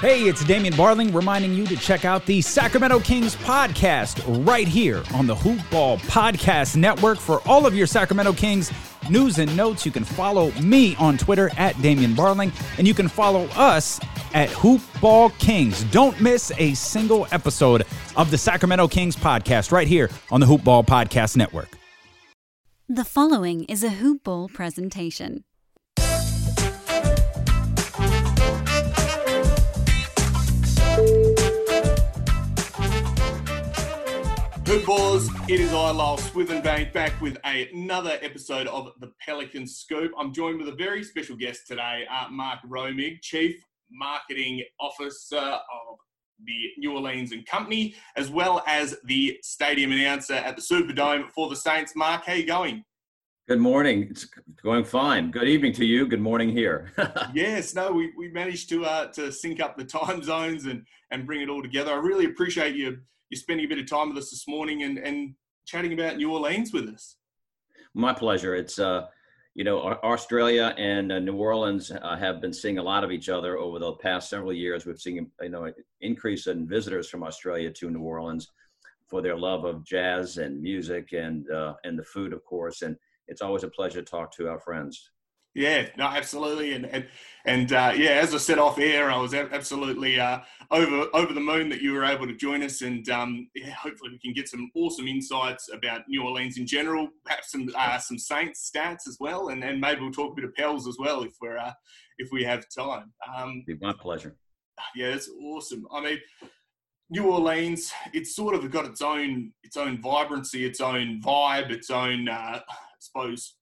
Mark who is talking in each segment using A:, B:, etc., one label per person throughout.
A: Hey, it's Damian Barling reminding you to check out the Sacramento Kings podcast right here on the Hoop Ball Podcast Network for all of your Sacramento Kings news and notes. You can follow me on Twitter at Damian Barling, and you can follow us at Hoop Ball Kings. Don't miss a single episode of the Sacramento Kings podcast right here on the Hoop Ball Podcast Network.
B: The following is a Hoop Ball presentation.
C: Good balls, it is I, Lyle Swithenbank, back with a, another episode of the Pelican Scoop. I'm joined with a very special guest today, uh, Mark Romig, Chief Marketing Officer of the New Orleans and Company, as well as the stadium announcer at the Superdome for the Saints. Mark, how you going?
D: Good morning. It's going fine. Good evening to you. Good morning here.
C: yes, no, we, we managed to uh, to sync up the time zones and and bring it all together. I really appreciate you you spending a bit of time with us this morning and, and chatting about New Orleans with us.
D: My pleasure. It's, uh, you know, Australia and uh, New Orleans uh, have been seeing a lot of each other over the past several years. We've seen, you know, an increase in visitors from Australia to New Orleans for their love of jazz and music and uh, and the food, of course. And it's always a pleasure to talk to our friends.
C: Yeah, no, absolutely, and and and uh, yeah, as I said off air, I was absolutely uh, over over the moon that you were able to join us, and um, yeah, hopefully we can get some awesome insights about New Orleans in general, perhaps some uh, some Saints stats as well, and, and maybe we'll talk a bit of Pels as well if we're uh, if we have time. Um,
D: Be my pleasure.
C: Yeah, it's awesome. I mean. New Orleans, it's sort of got its own its own vibrancy, its own vibe, its own, uh, I suppose,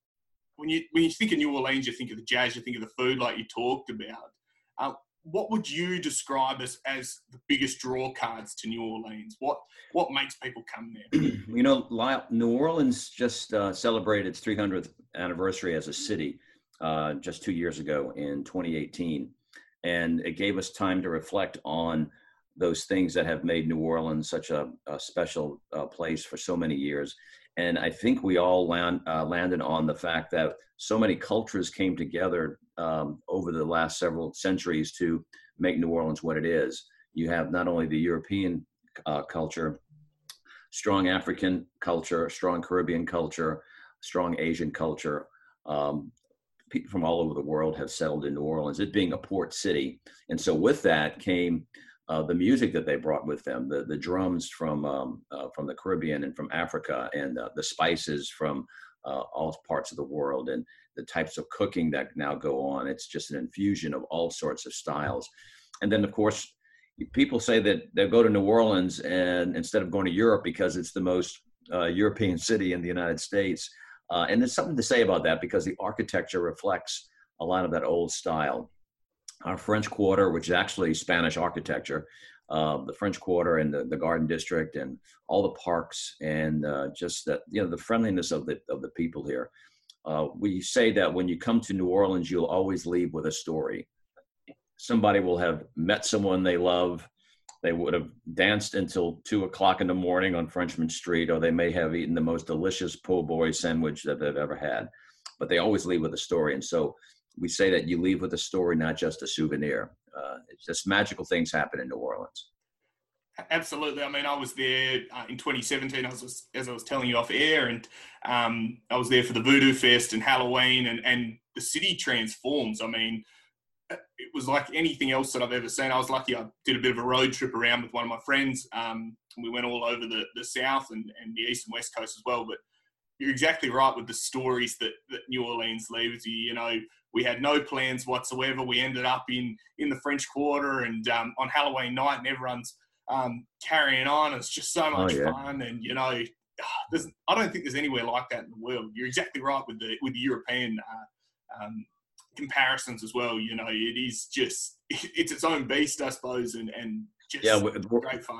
C: when you when you think of New Orleans, you think of the jazz, you think of the food, like you talked about. Uh, what would you describe as as the biggest draw cards to New Orleans? What what makes people come there?
D: you know, New Orleans just uh, celebrated its 300th anniversary as a city uh, just two years ago in 2018, and it gave us time to reflect on those things that have made New Orleans such a, a special uh, place for so many years. And I think we all land, uh, landed on the fact that so many cultures came together um, over the last several centuries to make New Orleans what it is. You have not only the European uh, culture, strong African culture, strong Caribbean culture, strong Asian culture. Um, people from all over the world have settled in New Orleans, it being a port city. And so with that came uh, the music that they brought with them, the the drums from um, uh, from the Caribbean and from Africa, and uh, the spices from uh, all parts of the world, and the types of cooking that now go on. It's just an infusion of all sorts of styles, and then of course. People say that they'll go to New Orleans and instead of going to Europe because it's the most uh, European city in the United States, uh, and there's something to say about that because the architecture reflects a lot of that old style our French Quarter, which is actually Spanish architecture, uh, the French Quarter and the, the Garden District and all the parks and uh, just that you know the friendliness of the of the people here. uh, we say that when you come to New Orleans, you'll always leave with a story. Somebody will have met someone they love. They would have danced until two o'clock in the morning on Frenchmen Street, or they may have eaten the most delicious po' boy sandwich that they've ever had. But they always leave with a story. And so we say that you leave with a story, not just a souvenir. Uh, it's just magical things happen in New Orleans.
C: Absolutely. I mean, I was there uh, in 2017, as I, was, as I was telling you off air, and um, I was there for the Voodoo Fest and Halloween, and, and the city transforms. I mean, uh, it was like anything else that I've ever seen. I was lucky I did a bit of a road trip around with one of my friends. Um, we went all over the, the South and, and the East and West Coast as well. But you're exactly right with the stories that, that New Orleans leaves you. You know, we had no plans whatsoever. We ended up in, in the French Quarter and um, on Halloween night, and everyone's um, carrying on. It's just so much oh, yeah. fun, and you know, there's, I don't think there's anywhere like that in the world. You're exactly right with the with the European uh, um, comparisons as well. You know, it is just it's its own beast, I suppose, and and
D: yeah, we're,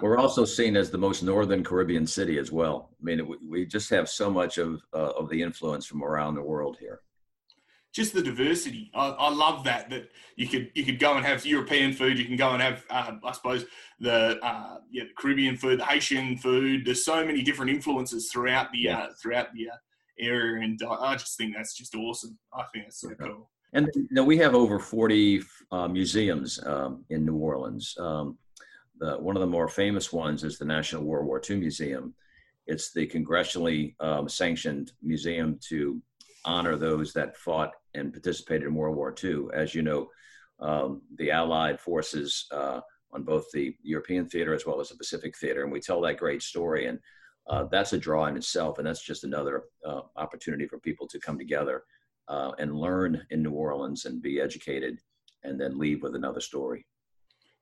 D: we're, also seen as the most northern Caribbean city as well. I mean, we, we just have so much of uh, of the influence from around the world here
C: just the diversity. I, I, love that that you could you could go and have European food. You can go and have uh, I suppose the uh, yeah the Caribbean food, the Haitian food. There's so many different influences throughout the yeah. uh, throughout the uh, area, and I, just think that's just awesome. I think that's so yeah. cool.
D: And you know, we have over 40 uh, museums um, in New Orleans. Um, the, one of the more famous ones is the National World War II Museum. It's the congressionally um, sanctioned museum to honor those that fought and participated in World War II. As you know, um, the Allied forces uh, on both the European theater as well as the Pacific theater, and we tell that great story. And uh, that's a draw in itself, and that's just another uh, opportunity for people to come together uh, and learn in New Orleans and be educated, and then leave with another story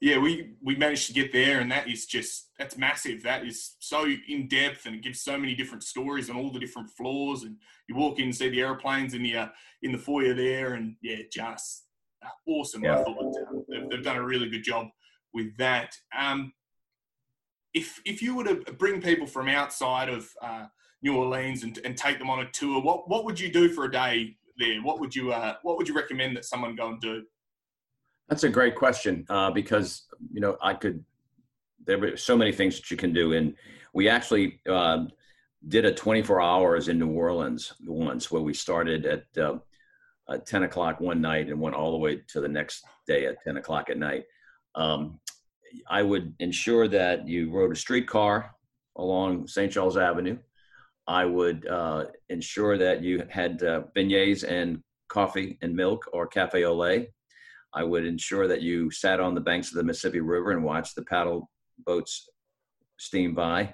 C: yeah, we we managed to get there, and that is just that's massive. That is so in depth, and it gives so many different stories on all the different floors. And you walk in, and see the airplanes in the uh, in the foyer there, and yeah, just awesome. Yeah. I thought uh, they've, they've, done a really good job with that. Um, if if you were to bring people from outside of uh, New Orleans and, and take them on a tour, what what would you do for a day there? What would you uh, what would you recommend that someone go and do?
D: That's a great question uh, because you know I could. There were so many things that you can do, and we actually uh, did a 24 hours in New Orleans once, where we started at, uh, at 10 o'clock one night and went all the way to the next day at 10 o'clock at night. Um, I would ensure that you rode a streetcar along St. Charles Avenue. I would uh, ensure that you had uh, beignets and coffee and milk or cafe au lait I would ensure that you sat on the banks of the Mississippi River and watched the paddle boats steam by.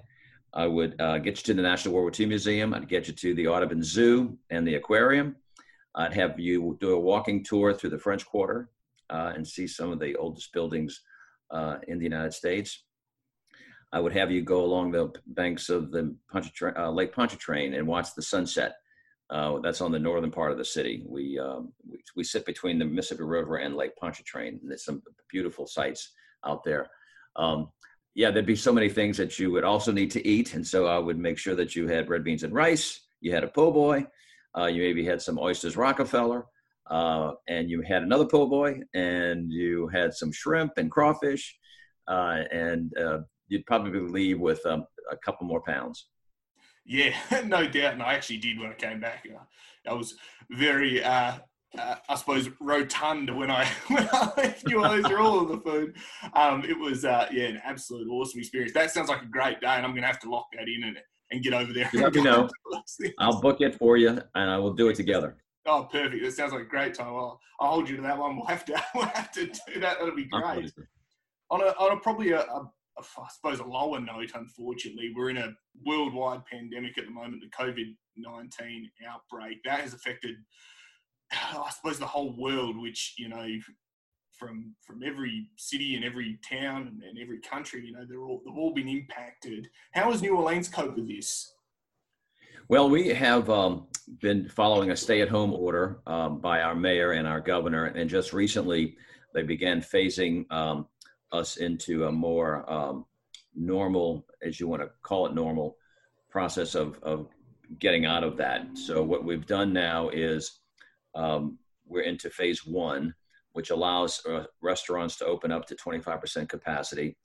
D: I would uh, get you to the National World War II Museum. I'd get you to the Audubon Zoo and the aquarium. I'd have you do a walking tour through the French Quarter uh, and see some of the oldest buildings uh, in the United States. I would have you go along the banks of the Pontchartrain, uh, Lake Pontchartrain and watch the sunset uh, that's on the northern part of the city. We, um, we, we sit between the Mississippi River and Lake Pontchartrain, and there's some beautiful sights out there. Um, yeah, there'd be so many things that you would also need to eat, and so I would make sure that you had red beans and rice. You had a po' boy. Uh, you maybe had some oysters Rockefeller, uh, and you had another po' boy, and you had some shrimp and crawfish, uh, and uh, you'd probably leave with um, a couple more pounds.
C: Yeah, no doubt. And I actually did when I came back. I was very, uh, uh, I suppose, rotund when I when I left New Orleans for all of the food. Um, it was, uh, yeah, an absolute awesome experience. That sounds like a great day, and I'm going to have to lock that in and, and get over there.
D: Let me know. I'll book it for you, and I will do it together.
C: Oh, perfect! That sounds like a great time. I'll, I'll hold you to that one. We'll have to we'll have to do that. That'll be great. On a on a probably a, a I suppose, a lower note, unfortunately, we're in a worldwide pandemic at the moment, the COVID 19 outbreak. That has affected, I suppose, the whole world, which, you know, from from every city and every town and, and every country, you know, they're all, they've all been impacted. How has New Orleans coped with this?
D: Well, we have um, been following a stay at home order um, by our mayor and our governor, and just recently they began phasing um, us into a more um, normal, as you want to call it, normal process of, of getting out of that. So what we've done now is um, we're into phase one, which allows uh, restaurants to open up to 25% capacity.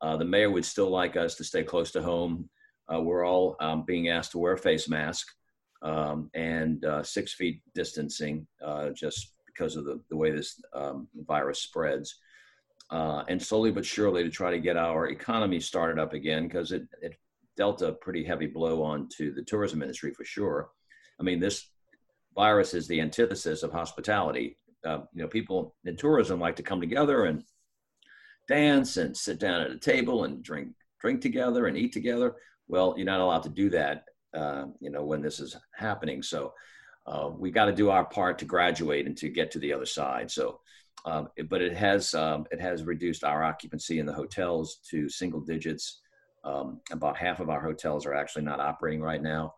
D: Uh, the mayor would still like us to stay close to home. Uh, we're all um, being asked to wear a face mask um, and uh, six feet distancing, uh, just because of the, the way this um, virus spreads. Uh, and slowly but surely to try to get our economy started up again because it, it dealt a pretty heavy blow onto the tourism industry for sure. I mean, this virus is the antithesis of hospitality. Uh, you know, people in tourism like to come together and dance and sit down at a table and drink drink together and eat together. Well, you're not allowed to do that. Uh, you know, when this is happening. So uh, we got to do our part to graduate and to get to the other side. So, um, but it has um, it has reduced our occupancy in the hotels to single digits. Um, about half of our hotels are actually not operating right now,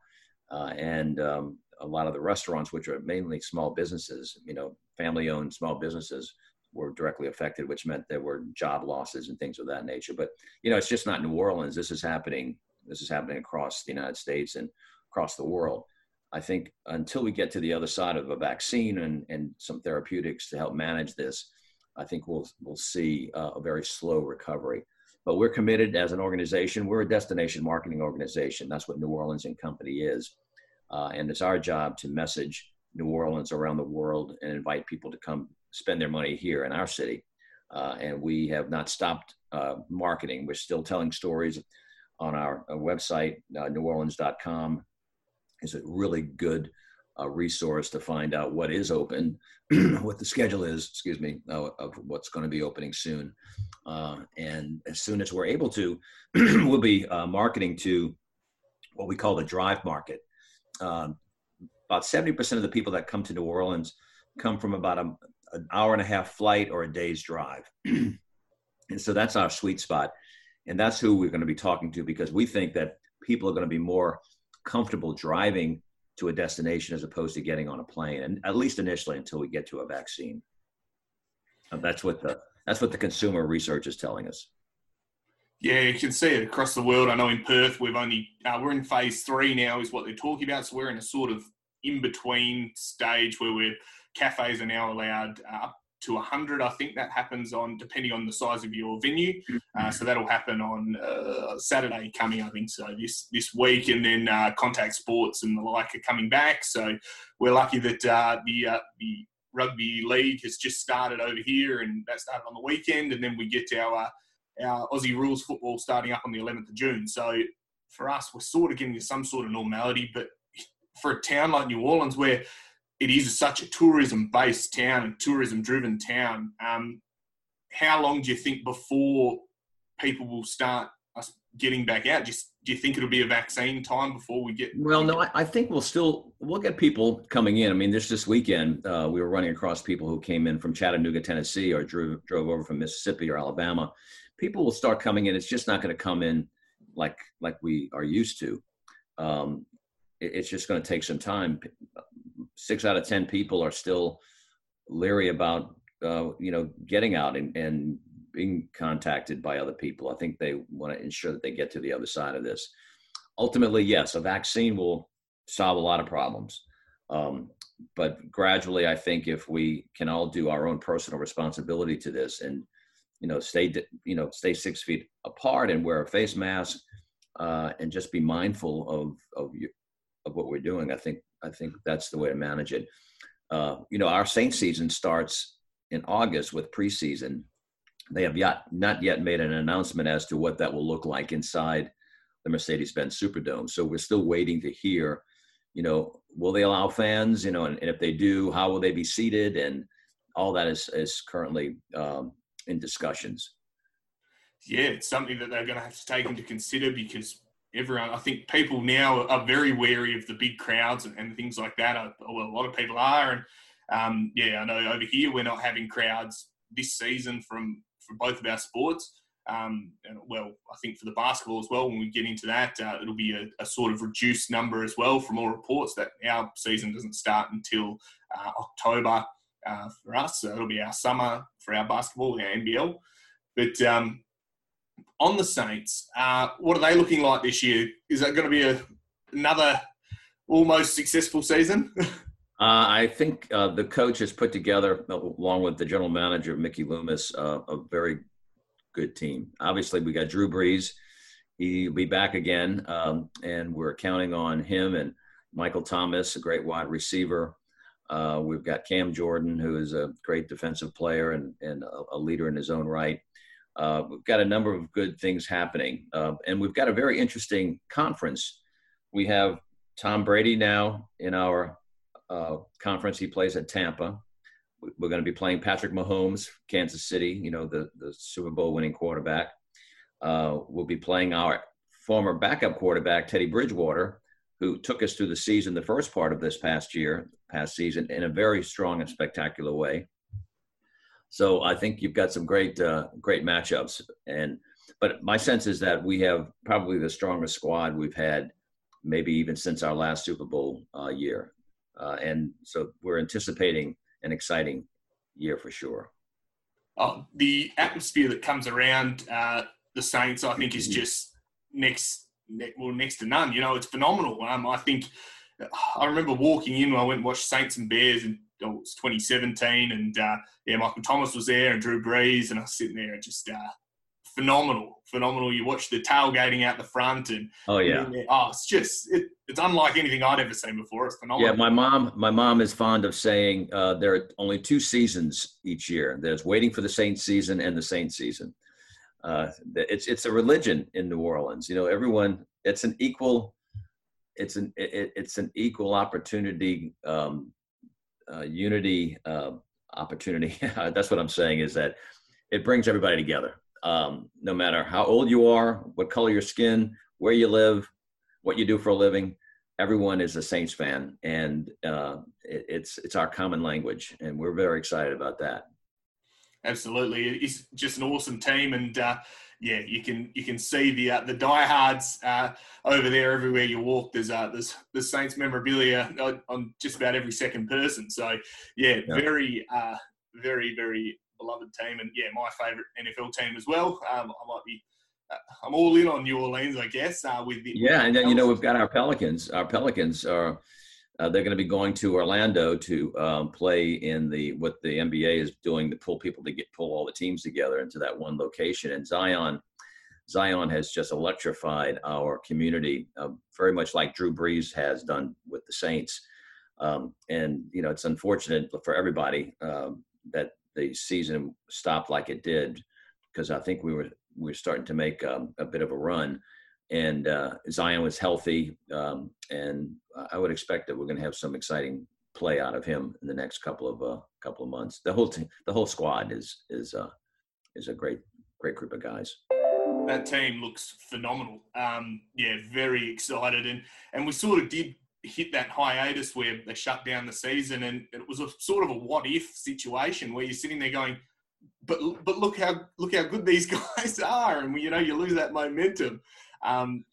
D: uh, and um, a lot of the restaurants, which are mainly small businesses, you know, family-owned small businesses, were directly affected, which meant there were job losses and things of that nature. But you know, it's just not New Orleans. This is happening. This is happening across the United States and across the world. I think until we get to the other side of a vaccine and, and some therapeutics to help manage this, I think we'll we'll see uh, a very slow recovery. But we're committed as an organization. We're a destination marketing organization. That's what New Orleans and Company is, uh, and it's our job to message New Orleans around the world and invite people to come spend their money here in our city. Uh, and we have not stopped uh, marketing. We're still telling stories on our, uh, website, uh, neworleans.com is a really good uh, resource to find out what is open, what the schedule is, excuse me, uh, of what's going to be opening soon. Uh, and as soon as we're able to, we'll be uh, marketing to what we call the drive market. Um, about 70% of the people that come to New Orleans come from about a, an hour and a half flight or a day's drive. and so that's our sweet spot. And that's who we're going to be talking to because we think that people are going to be more comfortable driving to a destination as opposed to getting on a plane, and at least initially until we get to a vaccine. And that's what the that's what the consumer research is telling us.
C: Yeah, you can see it across the world. I know in Perth we've only uh, we're in phase three now, is what they're talking about. So we're in a sort of in between stage where we're cafes are now allowed uh, to 100. I think that happens on depending on the size of your venue. Uh, so that'll happen on uh, Saturday coming, I think so this this week, and then uh, contact sports and the like are coming back. So we're lucky that uh, the uh, the rugby league has just started over here, and that started on the weekend, and then we get our our Aussie rules football starting up on the 11th of June. So for us, we're sort of getting to some sort of normality, but for a town like New Orleans, where it is such a tourism based town and tourism driven town. Um, how long do you think before people will start getting back out? Just do you think it'll be a vaccine time before we get?
D: Well, no, I, I think we'll still we'll get people coming in. I mean, this this weekend uh, we were running across people who came in from Chattanooga, Tennessee, or drove drove over from Mississippi or Alabama. People will start coming in. It's just not going to come in like like we are used to. Um, it, it's just going to take some time six out of ten people are still leery about uh, you know getting out and, and being contacted by other people. I think they want to ensure that they get to the other side of this. Ultimately, yes, a vaccine will solve a lot of problems. Um, but gradually, I think if we can all do our own personal responsibility to this and you know stay you know stay six feet apart and wear a face mask uh, and just be mindful of of of what we're doing, I think I think that's the way to manage it. Uh, you know, our Saint season starts in August with preseason. They have yet not yet made an announcement as to what that will look like inside the Mercedes-Benz Superdome. So we're still waiting to hear. You know, will they allow fans? You know, and, and if they do, how will they be seated? And all that is is currently um, in discussions.
C: Yeah, it's something that they're going to have to take into consider because everyone, I think people now are very wary of the big crowds and, and things like that. Well, a lot of people are, and um, yeah, I know over here we're not having crowds this season from for both of our sports. Um, and well, I think for the basketball as well, when we get into that, uh, it'll be a, a, sort of reduced number as well from all reports that our season doesn't start until uh, October uh, for us. So it'll be our summer for our basketball, our NBL. But um, on the Saints, uh, what are they looking like this year? Is that going to be a, another almost successful season? uh,
D: I think uh, the coach has put together, along with the general manager Mickey Loomis, uh, a very good team. Obviously, we got Drew Brees. He'll be back again, um, and we're counting on him and Michael Thomas, a great wide receiver. Uh, we've got Cam Jordan, who is a great defensive player and, and a, a leader in his own right. Uh, we've got a number of good things happening, uh, and we've got a very interesting conference. We have Tom Brady now in our uh, conference. He plays at Tampa. We're going to be playing Patrick Mahomes, Kansas City. You know the the Super Bowl winning quarterback. Uh, we'll be playing our former backup quarterback Teddy Bridgewater, who took us through the season, the first part of this past year, past season, in a very strong and spectacular way. So I think you've got some great, uh, great matchups. And but my sense is that we have probably the strongest squad we've had, maybe even since our last Super Bowl uh, year. Uh, and so we're anticipating an exciting year for sure.
C: Oh, the atmosphere that comes around uh, the Saints, I think, is mm-hmm. just next well next to none. You know, it's phenomenal. Um, I think I remember walking in when I went and watched Saints and Bears and oh, it was 2017, and uh, yeah, Michael Thomas was there and Drew Brees, and I was sitting there just uh, phenomenal, phenomenal. You watch the tailgating out the front, and
D: oh yeah,
C: oh it's just it, it's unlike anything I'd ever seen before. It's phenomenal.
D: Yeah, my mom, my mom is fond of saying uh, there are only two seasons each year. There's waiting for the Saints season and the Saints season uh, it's it's a religion in New Orleans. You know, everyone. It's an equal. It's an it, it's an equal opportunity, um, uh, unity uh, opportunity. That's what I'm saying. Is that it brings everybody together. Um, no matter how old you are, what color your skin, where you live, what you do for a living, everyone is a Saints fan, and uh, it, it's it's our common language, and we're very excited about that
C: absolutely. It's just an awesome team, and uh, yeah, you can you can see the uh, the diehards uh, over there everywhere you walk. There's uh, there's the Saints memorabilia on just about every second person. So yeah, yeah. very uh, very very beloved team, and yeah, my favourite NFL team as well. Um, I might be. Uh, I'm all in on New Orleans, I guess. Uh, with the,
D: yeah, and then you know we've got our Pelicans. Our Pelicans are uh, they're going to be going to Orlando to um, play in the what the NBA is doing to pull people to get pull all the teams together into that one location. And Zion, Zion has just electrified our community, uh, very much like Drew Brees has done with the Saints. Um, and you know, it's unfortunate for everybody um, that the season stopped like it did, because I think we were we were starting to make um, a bit of a run and uh, Zion was healthy, um, and I would expect that we're going to have some exciting play out of him in the next couple of uh, couple of months. The whole team, the whole squad is is uh, is a great great group of guys.
C: That team looks phenomenal. Um, yeah, very excited, and and we sort of did hit that hiatus where they shut down the season, and it was a sort of a what if situation where you're sitting there going, but but look how look how good these guys are, and you know you lose that momentum. Um,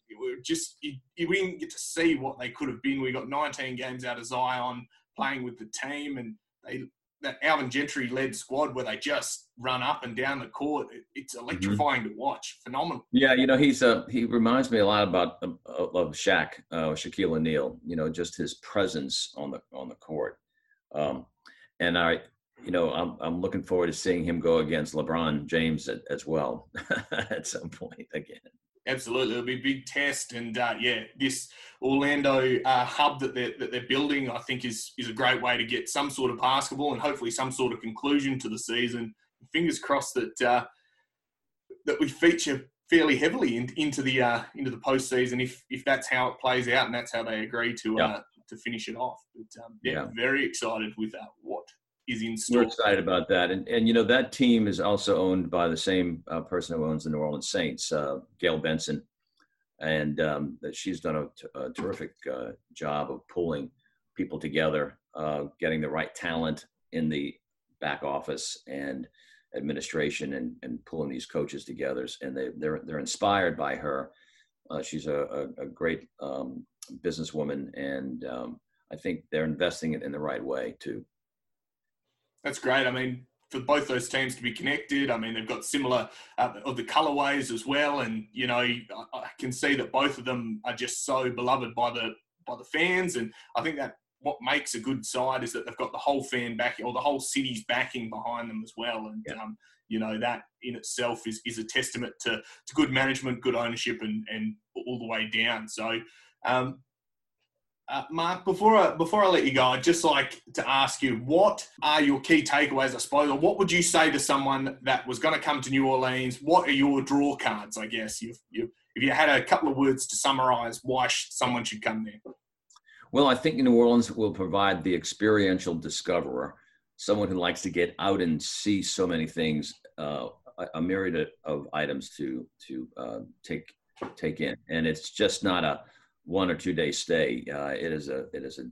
C: just you, you didn't get to see what they could have been. We got 19 games out of Zion playing with the team, and they that Alvin Gentry led squad where they just run up and down the court. It, it's mm-hmm. electrifying mm-hmm. to watch. Phenomenal.
D: Yeah, you know he's uh, he reminds me a lot about of Shaq, uh, Shaquille O'Neal. You know, just his presence on the on the court. Um, and I, you know, I'm I'm looking forward to seeing him go against LeBron James at, as well at some point again.
C: Absolutely, it'll be a big test, and uh, yeah, this Orlando uh, hub that they're, that they're building, I think, is is a great way to get some sort of basketball and hopefully some sort of conclusion to the season. Fingers crossed that uh, that we feature fairly heavily in, into the uh, into the postseason if if that's how it plays out and that's how they agree to uh, to finish it off. But um, yeah, yeah, very excited with uh, what is in store.
D: We're excited about that, and and you know that team is also owned by the same uh, person who owns the New Orleans Saints, uh, Gayle Benson, and um, that she's done a, t- a terrific uh, job of pulling people together, uh, getting the right talent in the back office and administration, and and pulling these coaches together, and they they're they're inspired by her. Uh, she's a, a, a great um, businesswoman, and um, I think they're investing it in the right way too.
C: That's great. I mean, for both those teams to be connected, I mean, they've got similar uh, of the colorways as well, and you know, I, can see that both of them are just so beloved by the
E: by the fans, and I think that what makes a good side is that they've got the whole fan backing or the whole city's backing behind them as well. And yeah. um, you know that in itself is is a testament to to good management, good ownership, and and all the way down. So. Um, uh, Mark, before I, before I let you go, I'd just like to ask you, what are your key takeaways, I suppose, or what would you say to someone that was going to come to New Orleans? What are your draw cards, I guess, if you had a couple of words to summarise why someone should come there?
D: Well, I think New Orleans will provide the experiential discoverer, someone who likes to get out and see so many things, uh, a, myriad of items to to uh, take take in, and it's just not a one or two day stay. Uh, it is a it is a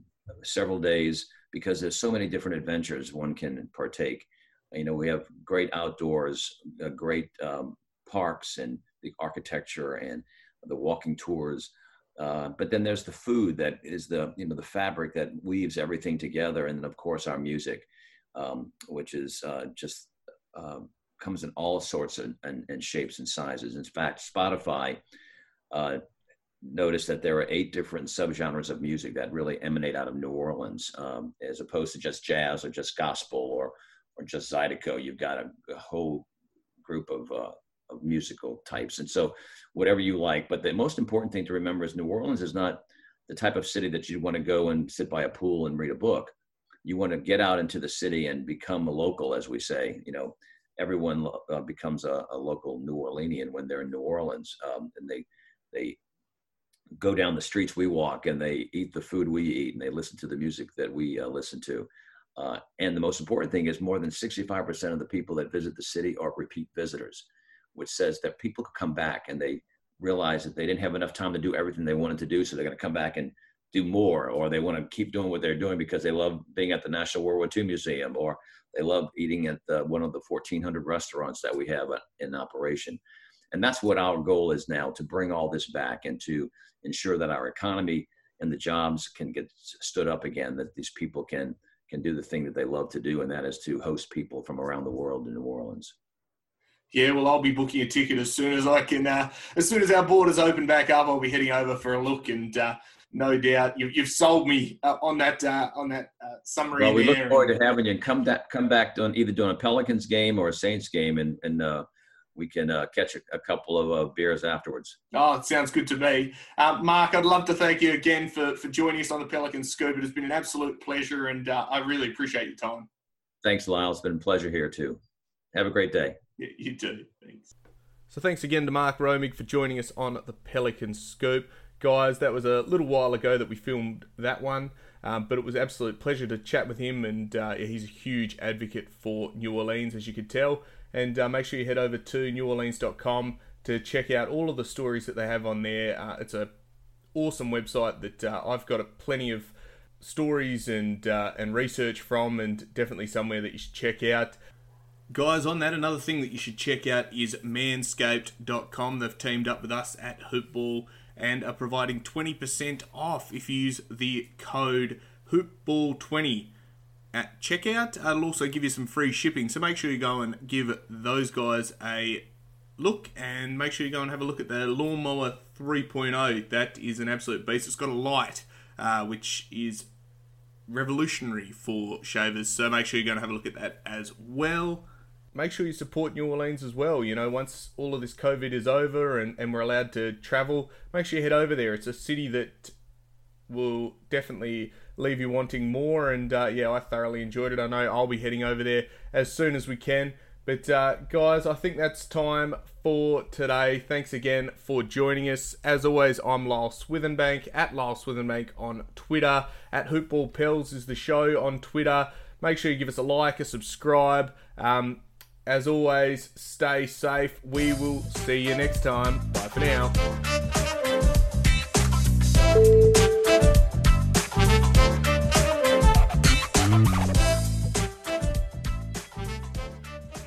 D: several days because there's so many different adventures one can partake. You know, we have great outdoors, uh, great um, parks, and the architecture and the walking tours. Uh, but then there's the food that is the you know the fabric that weaves everything together, and then of course our music, um, which is uh, just um, comes in all sorts of, and, and, shapes and sizes. In fact, Spotify uh, noticed that there are eight different subgenres of music that really emanate out of New Orleans, um, as opposed to just jazz or just gospel or or just zydeco. You've got a, a whole group of uh, of musical types. And so, whatever you like. But the most important thing to remember is New Orleans is not the type of city that you want to go and sit by a pool and read a book. You want to get out into the city and become a local, as we say. You know, everyone uh, becomes a, a, local New Orleanian when they're in New Orleans, um, and they they go down the streets we walk and they eat the food we eat and they listen to the music that we uh, listen to. Uh, and the most important thing is more than 65% of the people that visit the city are repeat visitors which says that people come back and they realize that they didn't have enough time to do everything they wanted to do, so they're going to come back and do more, or they want to keep doing what they're doing because they love being at the National World War II Museum, or they love eating at the, one of the 1,400 restaurants that we have in operation. And that's what our goal is now to bring all this back and to ensure that our economy and the jobs can get stood up again, that these people can can do the thing that they love to do, and that is to host people from around the world in New Orleans.
E: Yeah, well, I'll be booking a ticket as soon as I can. Uh, as soon as our borders open back up, I'll be heading over for a look, and uh, no doubt you, have sold me uh, on that uh, on that uh, summary.
D: Well, we
E: look
D: forward to having you come back come back on either doing a Pelicans game or a Saints game, and and uh, we can catch a, a, couple of beers afterwards.
E: Oh, it sounds good to me, Mark. I'd love to thank you again for for joining us on the Pelican Scoop. It has been an absolute pleasure, and I really appreciate your time.
D: Thanks, Lyle. It's been a pleasure here too. Have a great day.
E: Yeah, you too. Thanks.
C: So thanks again to Mark Romig for joining us on the Pelican Scoop. Guys, that was a little while ago that we filmed that one, um, but it was absolute pleasure to chat with him, and uh, he's a huge advocate for New Orleans, as you could tell. And uh, make sure you head over to neworleans.com to check out all of the stories that they have on there. Uh, it's a awesome website that uh, I've got plenty of stories and uh, and research from, and definitely somewhere that you should check out. Guys, on that, another thing that you should check out is manscaped.com. They've teamed up with us at Hoopball and are providing 20% off if you use the code Hoopball20 at checkout. It'll also give you some free shipping, so make sure you go and give those guys a look and make sure you go and have a look at the Lawnmower 3.0. That is an absolute beast. It's got a light, uh, which is revolutionary for shavers, so make sure you're going to have a look at that as well make sure you support New Orleans as well. You know, once all of this COVID is over and, and we're allowed to travel, make sure you head over there. It's a city that will definitely leave you wanting more. And uh, yeah, I thoroughly enjoyed it. I know I'll be heading over there as soon as we can. But uh, guys, I think that's time for today. Thanks again for joining us. As always, I'm Lyle Swithenbank at Lyle Swithenbank on Twitter. At Hoopball Pels is the show on Twitter. Make sure you give us a like, a subscribe. Um, as always, stay safe. We will see you next time. Bye for now.